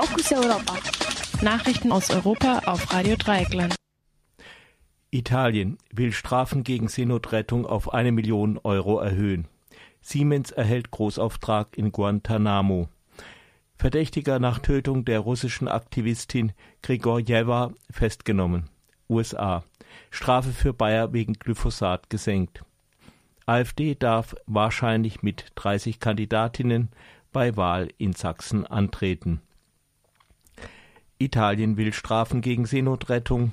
Fokus Europa. Nachrichten aus Europa auf Radio Dreieckland. Italien will Strafen gegen Seenotrettung auf eine Million Euro erhöhen. Siemens erhält Großauftrag in Guantanamo. Verdächtiger nach Tötung der russischen Aktivistin Grigorjewa festgenommen. USA. Strafe für Bayer wegen Glyphosat gesenkt. AfD darf wahrscheinlich mit 30 Kandidatinnen bei Wahl in Sachsen antreten. Italien will Strafen gegen Seenotrettung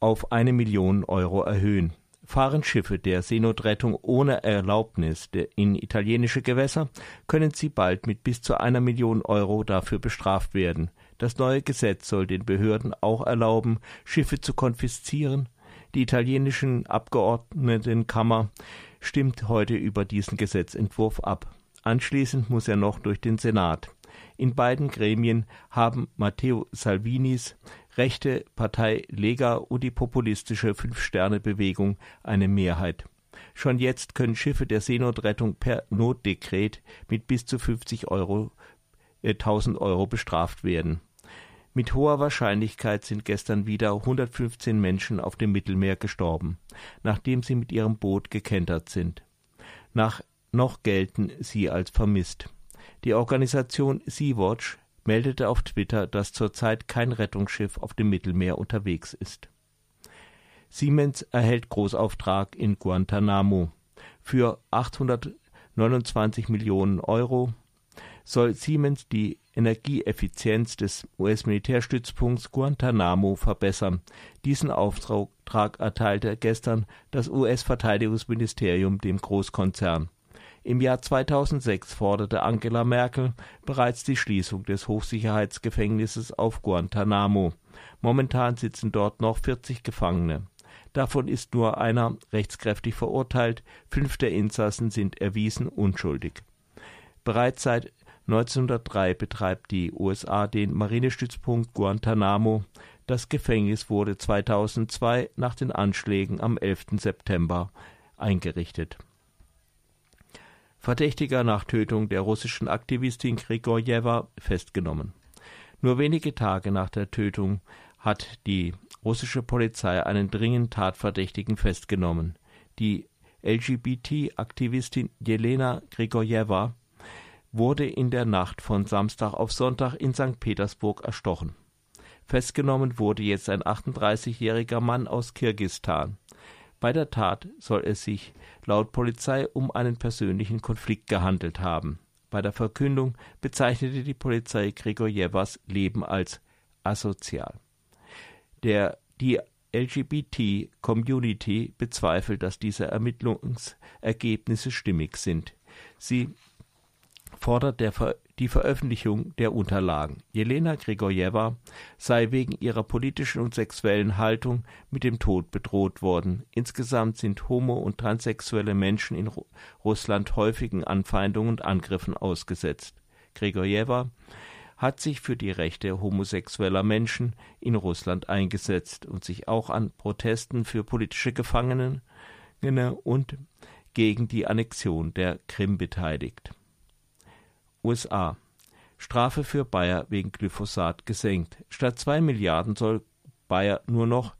auf eine Million Euro erhöhen. Fahren Schiffe der Seenotrettung ohne Erlaubnis in italienische Gewässer, können sie bald mit bis zu einer Million Euro dafür bestraft werden. Das neue Gesetz soll den Behörden auch erlauben, Schiffe zu konfiszieren. Die italienischen Abgeordnetenkammer stimmt heute über diesen Gesetzentwurf ab. Anschließend muss er noch durch den Senat. In beiden Gremien haben Matteo Salvinis rechte Partei Lega und die populistische Fünf-Sterne-Bewegung eine Mehrheit. Schon jetzt können Schiffe der Seenotrettung per Notdekret mit bis zu 50 Euro, äh, 1000 Euro bestraft werden. Mit hoher Wahrscheinlichkeit sind gestern wieder 115 Menschen auf dem Mittelmeer gestorben, nachdem sie mit ihrem Boot gekentert sind. Nach noch gelten sie als vermisst. Die Organisation Sea-Watch meldete auf Twitter, dass zurzeit kein Rettungsschiff auf dem Mittelmeer unterwegs ist. Siemens erhält Großauftrag in Guantanamo. Für 829 Millionen Euro soll Siemens die Energieeffizienz des US-Militärstützpunkts Guantanamo verbessern. Diesen Auftrag erteilte gestern das US-Verteidigungsministerium dem Großkonzern. Im Jahr 2006 forderte Angela Merkel bereits die Schließung des Hochsicherheitsgefängnisses auf Guantanamo. Momentan sitzen dort noch 40 Gefangene. Davon ist nur einer rechtskräftig verurteilt, fünf der Insassen sind erwiesen unschuldig. Bereits seit 1903 betreibt die USA den Marinestützpunkt Guantanamo. Das Gefängnis wurde 2002 nach den Anschlägen am 11. September eingerichtet Verdächtiger nach Tötung der russischen Aktivistin Grigorjewa festgenommen. Nur wenige Tage nach der Tötung hat die russische Polizei einen dringend Tatverdächtigen festgenommen. Die LGBT-Aktivistin Jelena Grigorjewa wurde in der Nacht von Samstag auf Sonntag in St. Petersburg erstochen. Festgenommen wurde jetzt ein 38-jähriger Mann aus Kirgistan. Bei der Tat soll es sich laut Polizei um einen persönlichen Konflikt gehandelt haben. Bei der Verkündung bezeichnete die Polizei Grigorjewas Leben als asozial. Der, die LGBT-Community bezweifelt, dass diese Ermittlungsergebnisse stimmig sind. Sie fordert der die Veröffentlichung der Unterlagen. Jelena Grigorjewa sei wegen ihrer politischen und sexuellen Haltung mit dem Tod bedroht worden. Insgesamt sind homo- und transsexuelle Menschen in Russland häufigen Anfeindungen und Angriffen ausgesetzt. Grigorjewa hat sich für die Rechte homosexueller Menschen in Russland eingesetzt und sich auch an Protesten für politische Gefangene und gegen die Annexion der Krim beteiligt. USA Strafe für Bayer wegen Glyphosat gesenkt. Statt zwei Milliarden soll Bayer nur noch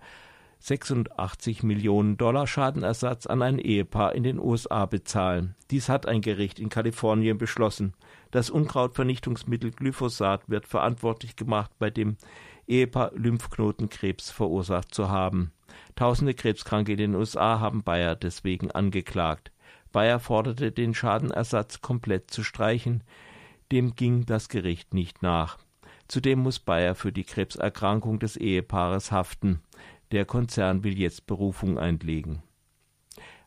86 Millionen Dollar Schadenersatz an ein Ehepaar in den USA bezahlen. Dies hat ein Gericht in Kalifornien beschlossen. Das Unkrautvernichtungsmittel Glyphosat wird verantwortlich gemacht, bei dem Ehepaar Lymphknotenkrebs verursacht zu haben. Tausende Krebskranke in den USA haben Bayer deswegen angeklagt. Bayer forderte den Schadenersatz komplett zu streichen. Dem ging das Gericht nicht nach. Zudem muss Bayer für die Krebserkrankung des Ehepaares haften. Der Konzern will jetzt Berufung einlegen.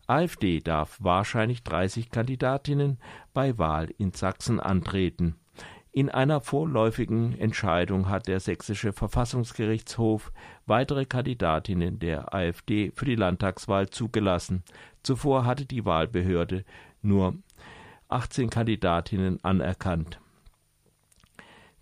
AfD darf wahrscheinlich 30 Kandidatinnen bei Wahl in Sachsen antreten. In einer vorläufigen Entscheidung hat der sächsische Verfassungsgerichtshof weitere Kandidatinnen der AfD für die Landtagswahl zugelassen. Zuvor hatte die Wahlbehörde nur 18 Kandidatinnen anerkannt.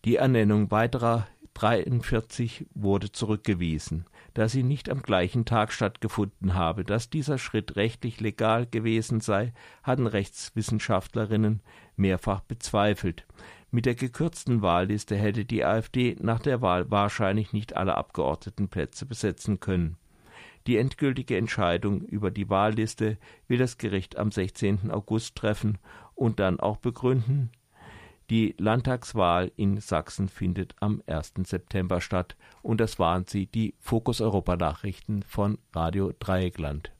Die Ernennung weiterer 43 wurde zurückgewiesen, da sie nicht am gleichen Tag stattgefunden habe. Dass dieser Schritt rechtlich legal gewesen sei, hatten Rechtswissenschaftlerinnen mehrfach bezweifelt. Mit der gekürzten Wahlliste hätte die AfD nach der Wahl wahrscheinlich nicht alle Abgeordnetenplätze besetzen können. Die endgültige Entscheidung über die Wahlliste will das Gericht am 16. August treffen und dann auch begründen. Die Landtagswahl in Sachsen findet am 1. September statt und das waren sie, die Fokus Europa Nachrichten von Radio Dreieckland.